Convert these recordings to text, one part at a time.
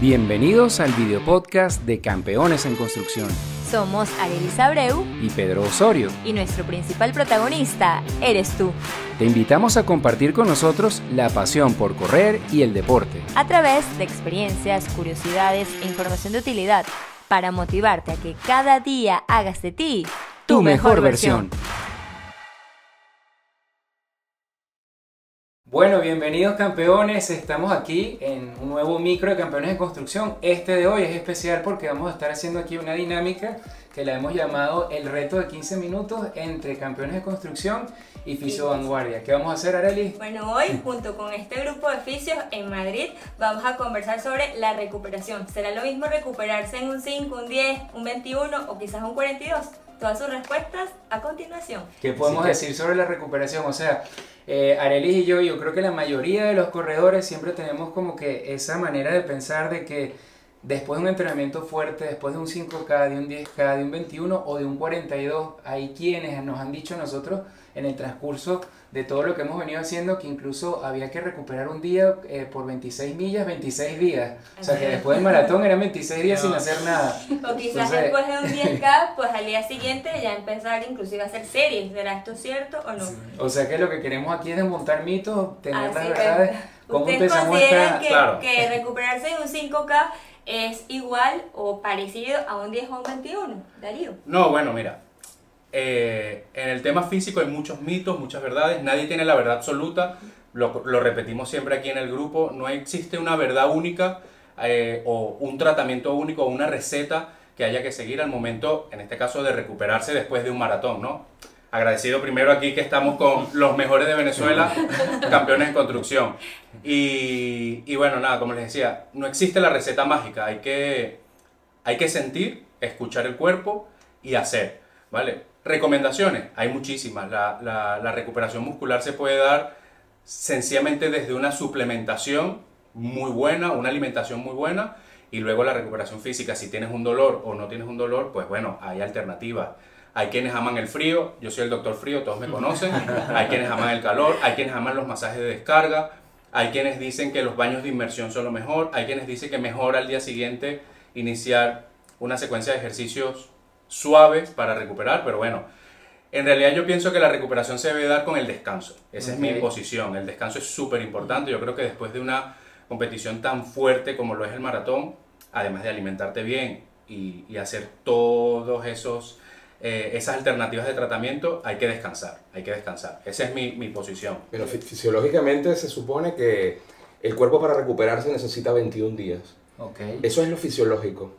Bienvenidos al video podcast de Campeones en Construcción. Somos Arelis Abreu y Pedro Osorio. Y nuestro principal protagonista eres tú. Te invitamos a compartir con nosotros la pasión por correr y el deporte. A través de experiencias, curiosidades e información de utilidad para motivarte a que cada día hagas de ti tu, mejor, versión. Bueno, bienvenidos campeones, estamos aquí en un nuevo micro de campeones de construcción. Este de hoy es especial porque vamos a estar haciendo aquí una dinámica que la hemos llamado el reto de 15 minutos entre campeones de construcción y Fisio Vanguardia. ¿Qué vamos a hacer, Arely? Bueno, hoy junto con este grupo de fisios en Madrid vamos a conversar sobre la recuperación. ¿Será lo mismo recuperarse en un 5, un 10, un 21 o quizás un 42? Todas sus respuestas a continuación. ¿Qué podemos decir sobre la recuperación? O sea, eh, Arelis y yo, yo creo que la mayoría de los corredores siempre tenemos como que esa manera de pensar de que después de un entrenamiento fuerte, después de un 5K, de un 10K, de un 21 o de un 42, hay quienes nos han dicho a nosotros en el transcurso de todo lo que hemos venido haciendo, que incluso había que recuperar un día eh, por 26 millas, 26 días. O sea, que después del maratón eran 26 días sin hacer nada. O quizás después de un 10K, pues al día siguiente ya empezar inclusive a hacer series. ¿Será esto cierto o no? O sea, que lo que queremos aquí es desmontar mitos, tener las verdades. ¿Cómo empezamos esta... que, claro. que recuperarse en un 5K es igual o parecido a un 10 o un 21, Darío? No, bueno, mira, eh, en el tema físico hay muchos mitos, muchas verdades, nadie tiene la verdad absoluta, lo, lo repetimos siempre aquí en el grupo, no existe una verdad única eh, o un tratamiento único o una receta que haya que seguir al momento, en este caso, de recuperarse después de un maratón, ¿no? Agradecido primero aquí que estamos con los mejores de Venezuela, campeones en construcción. Y, y, bueno, nada, como les decía, no existe la receta mágica, hay que, hay que sentir, escuchar el cuerpo y hacer, ¿vale? Recomendaciones, hay muchísimas. La, la, recuperación muscular se puede dar sencillamente desde una suplementación muy buena, una alimentación muy buena, y luego la recuperación física. Si tienes un dolor o no tienes un dolor, pues bueno, hay alternativas. Hay quienes aman el frío, yo soy el doctor frío, todos me conocen. Hay quienes aman el calor, hay quienes aman los masajes de descarga, hay quienes dicen que los baños de inmersión son lo mejor, hay quienes dicen que mejor al día siguiente iniciar una secuencia de ejercicios suaves para recuperar, pero bueno, en realidad yo pienso que la recuperación se debe dar con el descanso. Esa es mi posición. El descanso es súper importante. Yo creo que después de una competición tan fuerte como lo es el maratón, además de alimentarte bien y, hacer todos esos eh, esas alternativas de tratamiento, hay que descansar, hay que descansar. Esa es mi, mi posición. Pero fisiológicamente se supone que el cuerpo para recuperarse necesita 21 días. Okay. Eso es lo fisiológico.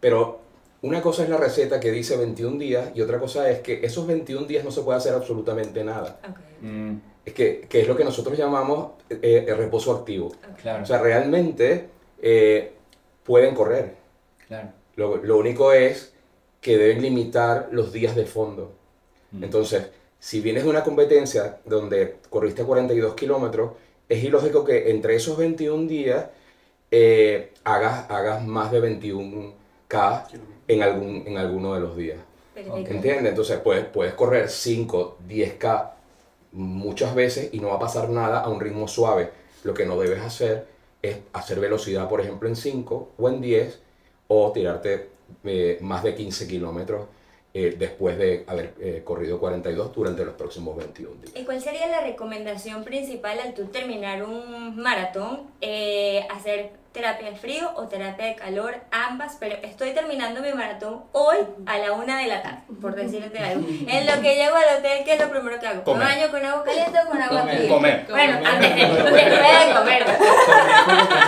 Pero una cosa es la receta que dice 21 días y otra cosa es que esos 21 días no se puede hacer absolutamente nada. Mm. Es que, es lo que nosotros llamamos eh, el reposo activo. O sea, realmente eh, pueden correr. Lo, único es que deben limitar los días de fondo. Mm. Entonces, si vienes de una competencia donde corriste 42 kilómetros, es ilógico que entre esos 21 días eh, hagas, hagas más de 21K en, algún, en alguno de los días. ¿Entiendes? Entonces puedes, puedes correr 5, 10K muchas veces y no va a pasar nada a un ritmo suave. Lo que no debes hacer es hacer velocidad, por ejemplo, en 5 o en 10 o tirarte eh, más de 15 kilómetros eh, después de haber eh, corrido 42 durante los próximos 21 días. ¿Y cuál sería la recomendación principal al tú terminar un maratón? hacer terapia de frío o terapia de calor, ambas, pero estoy terminando mi maratón hoy a la una de la tarde, por decirte algo. En lo que llego al hotel, ¿qué es lo primero que hago? Comer. baño con agua caliente o con agua fría? Comer. Bueno, antes de, comer.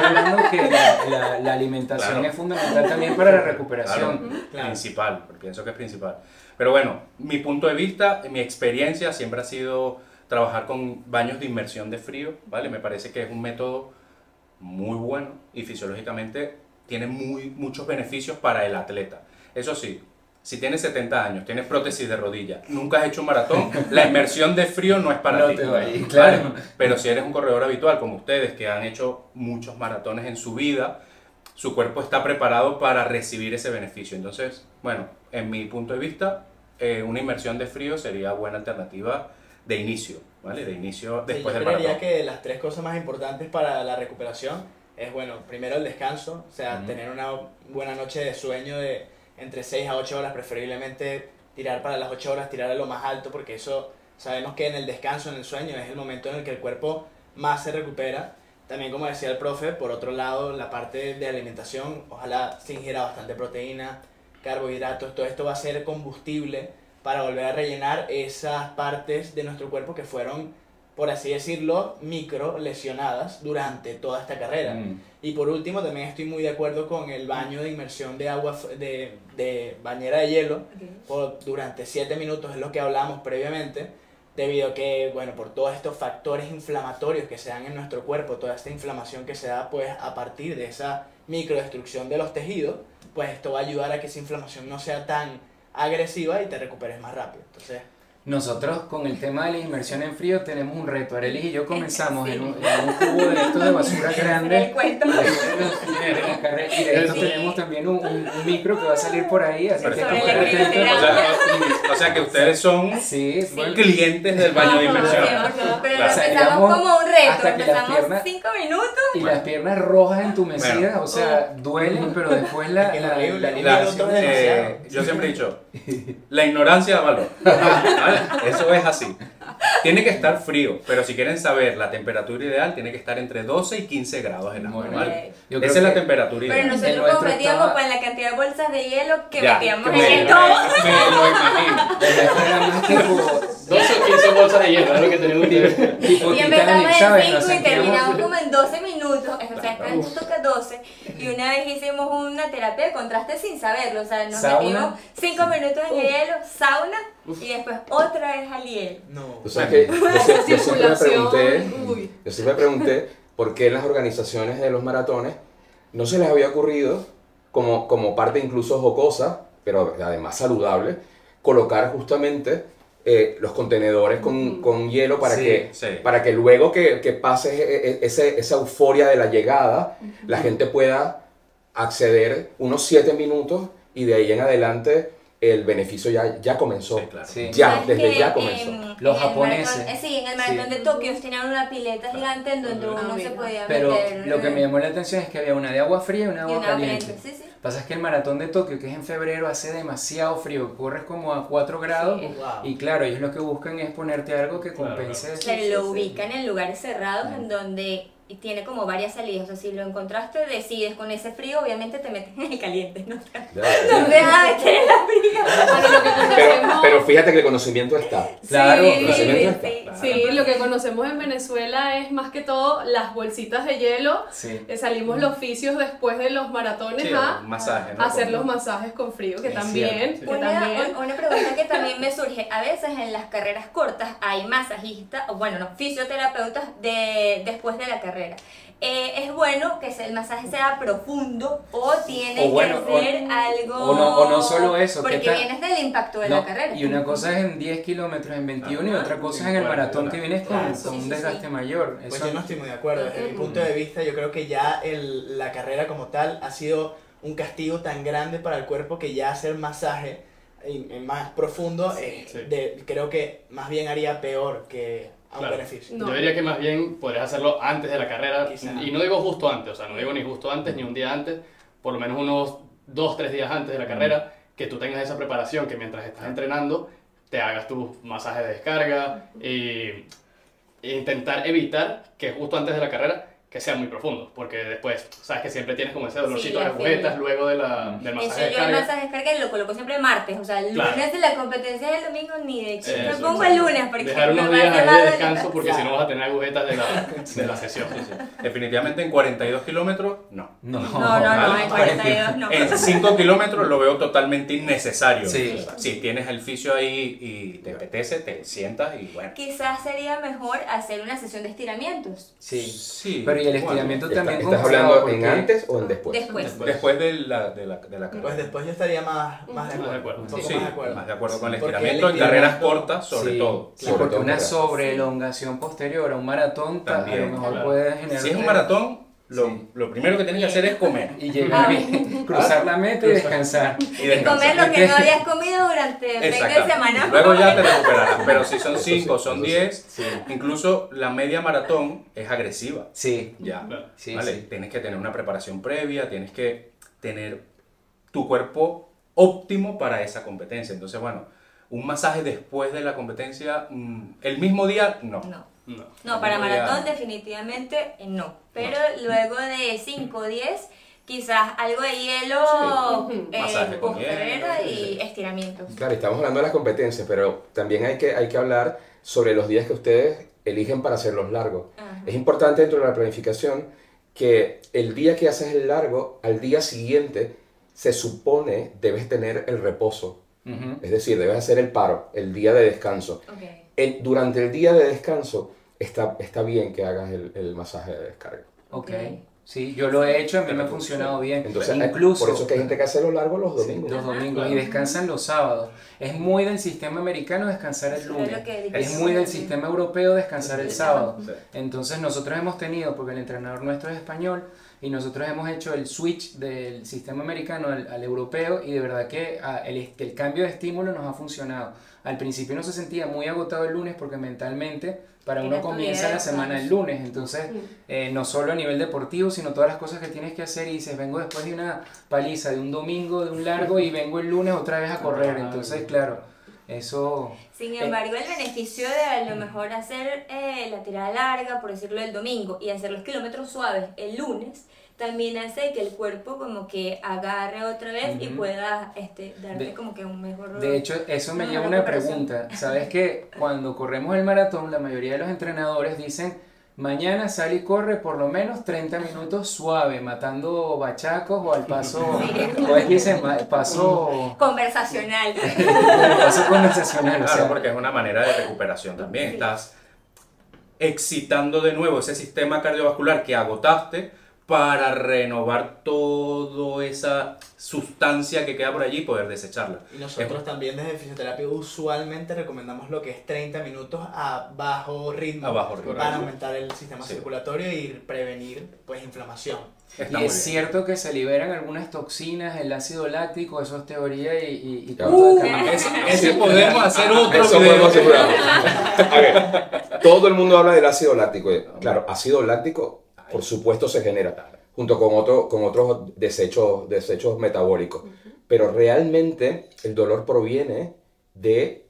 hablando que la, la, alimentación es fundamental también para la recuperación. Principal, pienso que es principal. Pero bueno, mi punto de vista, mi experiencia siempre ha sido trabajar con baños de inmersión de frío, ¿vale? Me parece que es un método muy bueno y fisiológicamente tiene muy, muchos beneficios para el atleta. Eso sí, si tienes 70 años, tienes prótesis de rodilla, nunca has hecho un maratón, la inmersión de frío no es para ti. claro. Pero si eres un corredor habitual como ustedes, que han hecho muchos maratones en su vida, su cuerpo está preparado para recibir ese beneficio. Entonces, bueno, en mi punto de vista, eh, una inmersión de frío sería buena alternativa de inicio, ¿vale? De inicio después sí, yo creería que las tres cosas más importantes para la recuperación es, bueno, primero el descanso, o sea, tener una buena noche de sueño de entre 6 a 8 horas, preferiblemente tirar para las 8 horas, tirar a lo más alto, porque eso sabemos que en el descanso, en el sueño, es el momento en el que el cuerpo más se recupera. También, como decía el profe, por otro lado, la parte de alimentación, ojalá se ingiera bastante proteína, carbohidratos, todo esto va a ser combustible para volver a rellenar esas partes de nuestro cuerpo que fueron, por así decirlo, micro lesionadas durante toda esta carrera. Mm. Y por último, también estoy muy de acuerdo con el baño de inmersión de agua, de, de bañera de hielo, por, durante 7 minutos, es lo que hablamos previamente, debido a que, bueno, por todos estos factores inflamatorios que se dan en nuestro cuerpo, toda esta inflamación que se da, pues, a partir de esa microdestrucción de los tejidos, pues esto va a ayudar a que esa inflamación no sea tan agresiva y te recuperes más rápido. Entonces, nosotros con el tema de la inmersión en frío tenemos un reto. Arelis y yo comenzamos en, un, cubo de estos de basura grande. Y de esto tenemos también un, un, micro que va a salir por ahí. Así que o, sea, que ustedes son clientes del baño de inmersión. pero lo empezamos como un reto. Empezamos cinco minutos. Y las piernas rojas entumecidas, o sea, duelen, pero después la... la, eh, yo siempre he dicho, la ignorancia da valor. Eso es así. Tiene que estar frío, pero si quieren saber la temperatura ideal, tiene que estar entre 12 y 15 grados en agua. ¿vale? Esa es la temperatura ideal. Pero nosotros competíamos con la cantidad de bolsas de hielo que metíamos en el todo. Me, lo imagino. 12 o 15 bolsas de hielo, es lo que tenemos Y empezamos en 5 y terminamos como en 12 minutos. O sea, justo que 12. Y una vez hicimos una terapia de contraste sin saberlo. O sea, nos metimos 5 minutos en hielo, sauna y después otra vez al hielo. No. O sea que yo, siempre me pregunté, yo siempre me pregunté por qué en las organizaciones de los maratones no se les había ocurrido, como, como parte incluso jocosa, pero además saludable, colocar justamente eh, los contenedores con, con hielo para, que, para que luego que, que pase e, e, ese, esa euforia de la llegada, la gente pueda acceder unos 7 minutos y de ahí en adelante el beneficio ya, ya comenzó. Ya, desde ya comenzó. Los japoneses. Eh, sí, en el maratón de Tokio tenían una pileta gigante en donde uno se podía Pero lo que me llamó la atención es que había una de agua fría y una de agua caliente. Sí, sí. Pasa es que el maratón de Tokio, que es en febrero, hace demasiado frío, corres como a 4 grados y claro, ellos lo que buscan es ponerte algo que compense. Claro, lo ubican en lugares cerrados en donde y tiene como varias salidas. O sea, si lo encontraste, decides con ese frío, obviamente te metes en el caliente, ¿no? No dejas de meter en la fría. Pero, pero, fíjate que el conocimiento está. Claro, el conocimiento está. Sí, lo que conocemos en Venezuela es más que todo las bolsitas de hielo. Eh, salimos los oficios después de los maratones a, hacer los masajes con frío, que también. Que una, también... una pregunta que también me surge, a veces en las carreras cortas hay masajistas, o bueno, no, fisioterapeutas de, después de la carrera. Eh, es bueno que el masaje sea profundo o tiene que ser algo... O no, o no, solo eso. Porque vienes del impacto de la carrera. Y una cosa es en 10 kilómetros, en 21, y otra cosa es en el maratón que vienes con, un desgaste mayor. Pues yo no estoy muy de acuerdo. Desde mi punto de vista, yo creo que ya el, la carrera como tal ha sido un castigo tan grande para el cuerpo que ya hacer masaje más profundo eh, creo que más bien haría peor que yo diría que más bien podrías hacerlo antes de la carrera. Y no digo justo antes, o sea, no digo ni justo antes ni un día antes, por lo menos unos dos, tres días antes de la carrera, que tú tengas esa preparación, que mientras estás entrenando te hagas tu masaje de descarga y intentar evitar que justo antes de la carrera que sea muy profundo, porque después, sabes que siempre tienes como ese dolorcito de agujetas luego de la, del masaje Eso yo el masaje de descarga lo coloco siempre martes, o sea, el lunes de la competencia del domingo ni de chiste, lo pongo el lunes porque Dejar unos días de descanso porque si no vas a tener agujetas de la, de la sesión. Definitivamente en 42 kilómetros, no. No, no, no, no en 42 no. En 5 kilómetros lo veo totalmente innecesario. Sí. si tienes el fisio ahí y te apetece, te sientas y bueno. Quizás sería mejor hacer una sesión de estiramientos. Sí, sí. Pero y el estiramiento también. ¿Estás hablando en antes o en después? Después. Después, de la, de la, de la carrera. Pues después yo estaría más, más de acuerdo. Sí, más de acuerdo. Más de acuerdo con el estiramiento, en carreras cortas, sobre todo. Sí, porque una sobreelongación posterior a un maratón también a lo mejor puede generar. Si es un maratón, lo, primero que tienes que hacer es comer. Y llegar ah. cruzar la meta y descansar. Y, comer lo que no habías comido durante 20 semanas. Luego ya te recuperarás. Pero si son 5, son 10, incluso la media maratón es agresiva. Sí. Ya. ¿vale? Tienes que tener una preparación previa, tienes que tener tu cuerpo óptimo para esa competencia. Entonces, bueno, un masaje después de la competencia, mm, el mismo día, no. No. No, para maratón definitivamente eh, no. Pero luego de 5 o 10, quizás algo de hielo, eh, y estiramientos. Claro, estamos hablando de las competencias, pero también hay que, hay que hablar sobre los días que ustedes eligen para hacerlos largos. Es importante dentro de la planificación que el día que haces el largo, al día siguiente, se supone debes tener el reposo. Es decir, debes hacer el paro, el día de descanso. Durante el día de descanso está, está bien que hagas el, el masaje de descarga. Ok. Sí, yo lo he hecho, a mí me ha funcionado bien. Entonces, Incluso, por eso que hay gente que hace lo largo los domingos. los domingos y descansan los sábados. Es muy del sistema americano descansar el lunes. Es muy del sistema europeo descansar el sábado. Entonces nosotros hemos tenido, porque el entrenador nuestro es español, y nosotros hemos hecho el switch del sistema americano al, europeo y de verdad que ah, el, el, cambio de estímulo nos ha funcionado. Al principio no se sentía muy agotado el lunes porque mentalmente para uno comienza la semana el lunes, entonces eh, no solo a nivel deportivo, sino todas las cosas que tienes que hacer y dices, vengo después de una paliza, de un domingo, de un largo y vengo el lunes otra vez a correr, entonces claro, eso... Sin embargo, el beneficio de a lo mejor hacer eh, la tirada larga, por decirlo, el domingo y hacer los kilómetros suaves el lunes, también hace que el cuerpo como que agarre otra vez y pueda este, darte como que un mejor... De hecho, eso me lleva a una pregunta. Sabes que cuando corremos el maratón, la mayoría de los entrenadores dicen, mañana sale y corre por lo menos 30 minutos suave, matando bachacos o al paso... O es que dicen, paso... Conversacional. paso conversacional. o sea, porque es una manera de recuperación también. Estás excitando de nuevo ese sistema cardiovascular que agotaste para renovar toda esa sustancia que queda por allí y poder desecharla. Y nosotros también desde fisioterapia usualmente recomendamos lo que es 30 minutos a bajo ritmo, para aumentar el sistema circulatorio y prevenir pues inflamación. y es cierto que se liberan algunas toxinas, el ácido láctico, eso es teoría y... y, ese, podemos hacer otro todo el mundo habla del ácido láctico. Claro, ácido láctico por supuesto se genera, junto con, otro, con otros desechos, desechos metabólicos. Pero realmente el dolor proviene de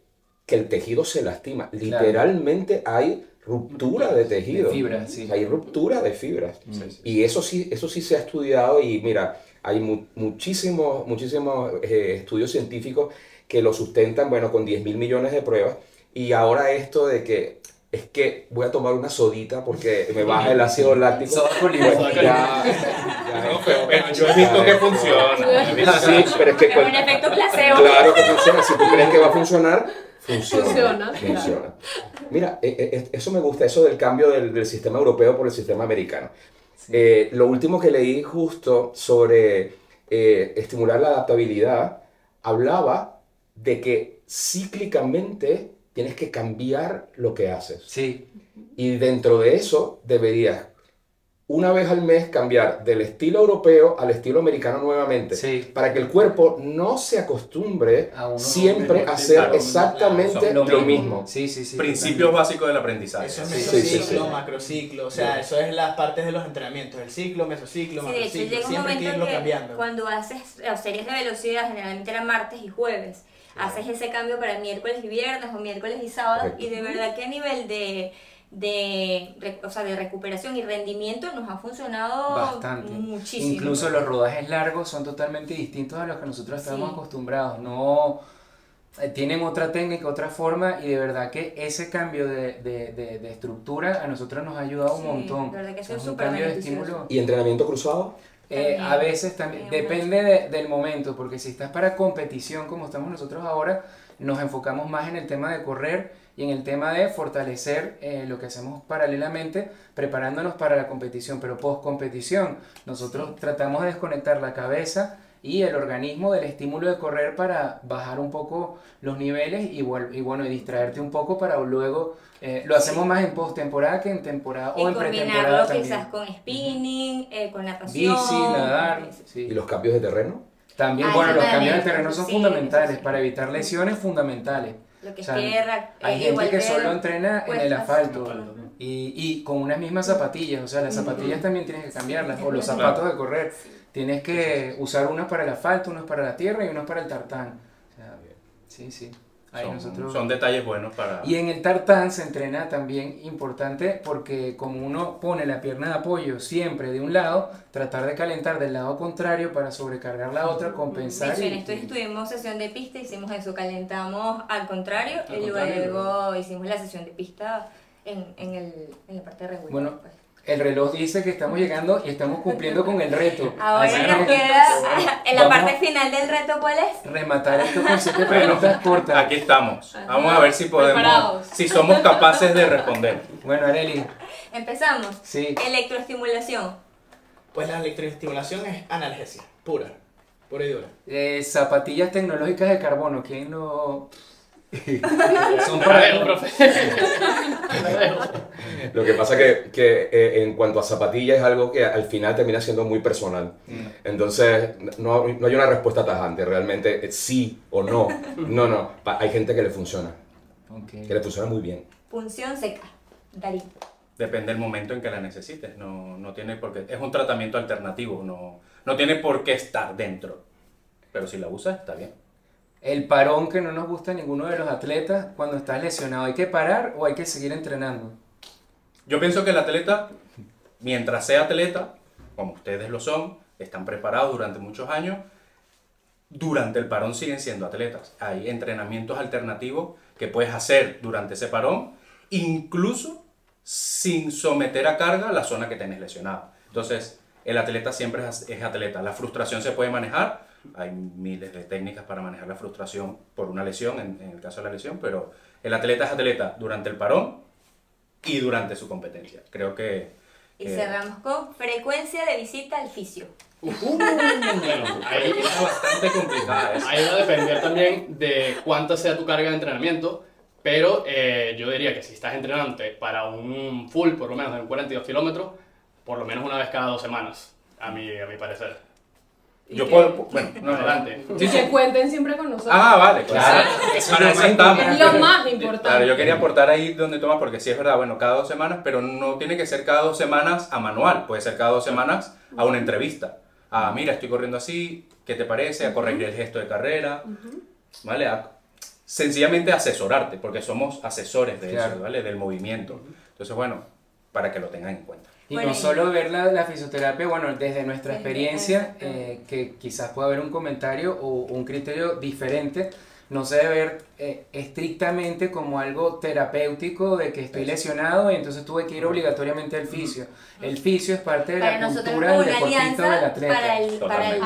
que el tejido se lastima. Literalmente hay ruptura de tejido. Hay ruptura de fibras. Y eso sí, eso sí se ha estudiado y mira, hay muchísimos, muchísimos eh, estudios científicos que lo sustentan, bueno, con 10 mil millones de pruebas. Y ahora esto de que es que voy a tomar una sodita porque me baja el ácido láctico. Soda con limón. Ya, pero yo he visto que funciona. Sí, pero es que... Es un efecto placebo. Claro que funciona. Si tú crees que va a funcionar, funciona. Funciona. Mira, eh, eh, eso me gusta, eso del cambio del, del sistema europeo por el sistema americano. Eh, lo último que leí justo sobre estimular la adaptabilidad, hablaba de que cíclicamente tienes que cambiar lo que haces. Sí. Y dentro de eso deberías una vez al mes cambiar del estilo europeo al estilo americano nuevamente. Sí. Para que el cuerpo no se acostumbre siempre a hacer exactamente lo, mismo. Sí, sí, sí. Principios básicos del aprendizaje. Eso es mesociclo, macrociclo. O sea, eso es las partes de los entrenamientos. El ciclo, mesociclo, macrociclo. siempre hay que irlo cambiando. Cuando haces series de velocidad, generalmente eran martes y jueves haces ese cambio para miércoles y viernes o miércoles y sábado y de verdad que a nivel de, de, o sea, de recuperación y rendimiento nos ha funcionado Bastante. muchísimo. Incluso los rodajes largos son totalmente distintos a los que nosotros estamos acostumbrados. No eh, tienen otra técnica, otra forma y de verdad que ese cambio de, de, de, estructura a nosotros nos ha ayudado un montón. De verdad que es un cambio de estímulo. ¿Y entrenamiento cruzado? Eh, a veces también, depende del momento, porque si estás para competición como estamos nosotros ahora, nos enfocamos más en el tema de correr y en el tema de fortalecer eh, lo que hacemos paralelamente, preparándonos para la competición, pero post competición nosotros tratamos de desconectar la cabeza y el organismo del estímulo de correr para bajar un poco los niveles y, y bueno, y distraerte un poco para luego eh, lo hacemos más en postemporada que en temporada o en pretemporada también. quizás con spinning, eh, con natación. Bici, nadar. ¿Y los cambios de terreno? También, bueno, los cambios de terreno son fundamentales para evitar lesiones fundamentales. Lo que es tierra. Hay gente que solo entrena en el asfalto y, y, con unas mismas zapatillas, o sea, las zapatillas también tienes que cambiarlas, o los zapatos de correr. Tienes que usar unos para el asfalto, unos para la tierra y unos para el tartán. O sea, sí, sí. son, detalles buenos para... Y en el tartán se entrena también importante porque como uno pone la pierna de apoyo siempre de un lado, tratar de calentar del lado contrario para sobrecargar la otra, compensar. De hecho, en esto estuvimos sesión de pista, hicimos eso, calentamos al contrario y luego hicimos la sesión de pista en, en, el, en la parte de regular. Bueno, pues el reloj dice que estamos llegando y estamos cumpliendo con el reto. Ahora nos queda, en la parte final del reto, ¿cuál es? Rematar esto con siete preguntas cortas. Aquí estamos. Vamos a ver si podemos, si somos capaces de responder. Bueno, Areli. Empezamos. Sí. Electroestimulación. Pues la electroestimulación es analgesia, pura, pura y dura. Eh, zapatillas tecnológicas de carbono, ¿quién no...? Son para profe. Lo que pasa que, que eh, en cuanto a zapatillas es algo que al final termina siendo muy personal. Mm. Entonces, no, no, hay una respuesta tajante, realmente sí o no. No, no, hay gente que le funciona. Que le funciona muy bien. Función seca, Darío. Depende del momento en que la necesites. No, no tiene por qué, es un tratamiento alternativo, no, no tiene por qué estar dentro. Pero si la usas, está bien el parón que no nos gusta a ninguno de los atletas cuando estás lesionado. ¿Hay que parar o hay que seguir entrenando? Yo pienso que el atleta, mientras sea atleta, como ustedes lo son, están preparados durante muchos años, durante el parón siguen siendo atletas. Hay entrenamientos alternativos que puedes hacer durante ese parón, incluso sin someter a carga la zona que tenés lesionada. Entonces, el atleta siempre es atleta. La frustración se puede manejar hay miles de técnicas para manejar la frustración por una lesión, en, el caso de la lesión, pero el atleta es atleta durante el parón y durante su competencia. Creo que... Y cerramos con frecuencia de visita al fisio. Uh, bueno, ahí es bastante complicada. Ahí va a depender también de cuánta sea tu carga de entrenamiento, pero eh, yo diría que si estás entrenante para un full, por lo menos de 42 kilómetros, por lo menos una vez cada dos semanas, a mi, a mi parecer. Yo puedo, bueno, no, adelante. Sí, que cuenten siempre con nosotros. Ah, vale, claro. Para eso estamos. Es lo más importante. Claro, yo quería aportar ahí donde toma, porque sí es verdad, bueno, cada dos semanas, pero no tiene que ser cada dos semanas a manual, puede ser cada dos semanas a una entrevista. Ah, mira, estoy corriendo así, ¿qué te parece? A corregir el gesto de carrera, ¿vale? sencillamente asesorarte, porque somos asesores de eso, ¿vale? Del movimiento. Entonces, bueno, para que lo tengan en cuenta. Y no solo ver la, la, fisioterapia, bueno, desde nuestra experiencia, eh, que quizás pueda haber un comentario o un criterio diferente, no se debe ver eh, estrictamente como algo terapéutico de que estoy lesionado y entonces tuve que ir obligatoriamente al fisio. El fisio es parte de la cultura del deportista del atleta. Para el, para el,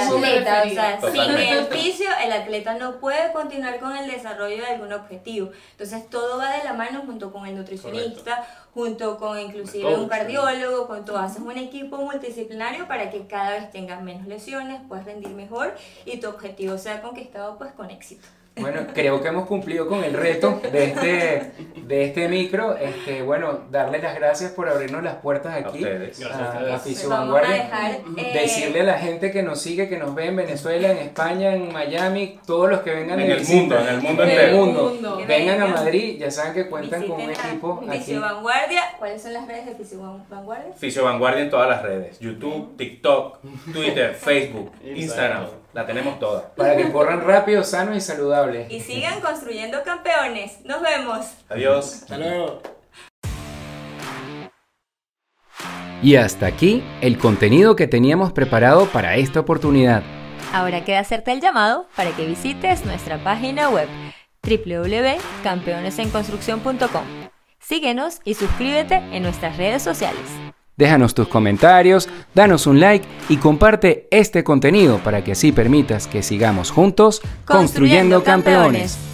atleta, o sea, sin el fisio el atleta no puede continuar con el desarrollo de algún objetivo. Entonces todo va de la mano junto con el nutricionista, junto con inclusive un cardiólogo, con todo. Haces un equipo multidisciplinario para que cada vez tengas menos lesiones, puedas rendir mejor y tu objetivo sea conquistado pues con éxito. Bueno, creo que hemos cumplido con el reto de este, de este micro. Este, bueno, darle las gracias por abrirnos las puertas aquí a, a, Fisio Vanguardia. Eh, Decirle a la gente que nos sigue, que nos ve en Venezuela, en España, en Miami, todos los que vengan en el mundo, en el mundo entero. Mundo. Vengan a Madrid, ya saben que cuentan con un equipo. Fisio Vanguardia, ¿cuáles son las redes de Fisio Vanguardia? Fisio Vanguardia en todas las redes: YouTube, TikTok, Twitter, Facebook, Instagram. La tenemos toda. Para que corran rápido, sano y saludable. Y sigan construyendo campeones. Nos vemos. Adiós. Hasta luego. Y hasta aquí el contenido que teníamos preparado para esta oportunidad. Ahora queda hacerte el llamado para que visites nuestra página web www.campeonesenconstrucción.com. Síguenos y suscríbete en nuestras redes sociales. Déjanos tus comentarios, danos un like y comparte este contenido para que así permitas que sigamos juntos construyendo, campeones.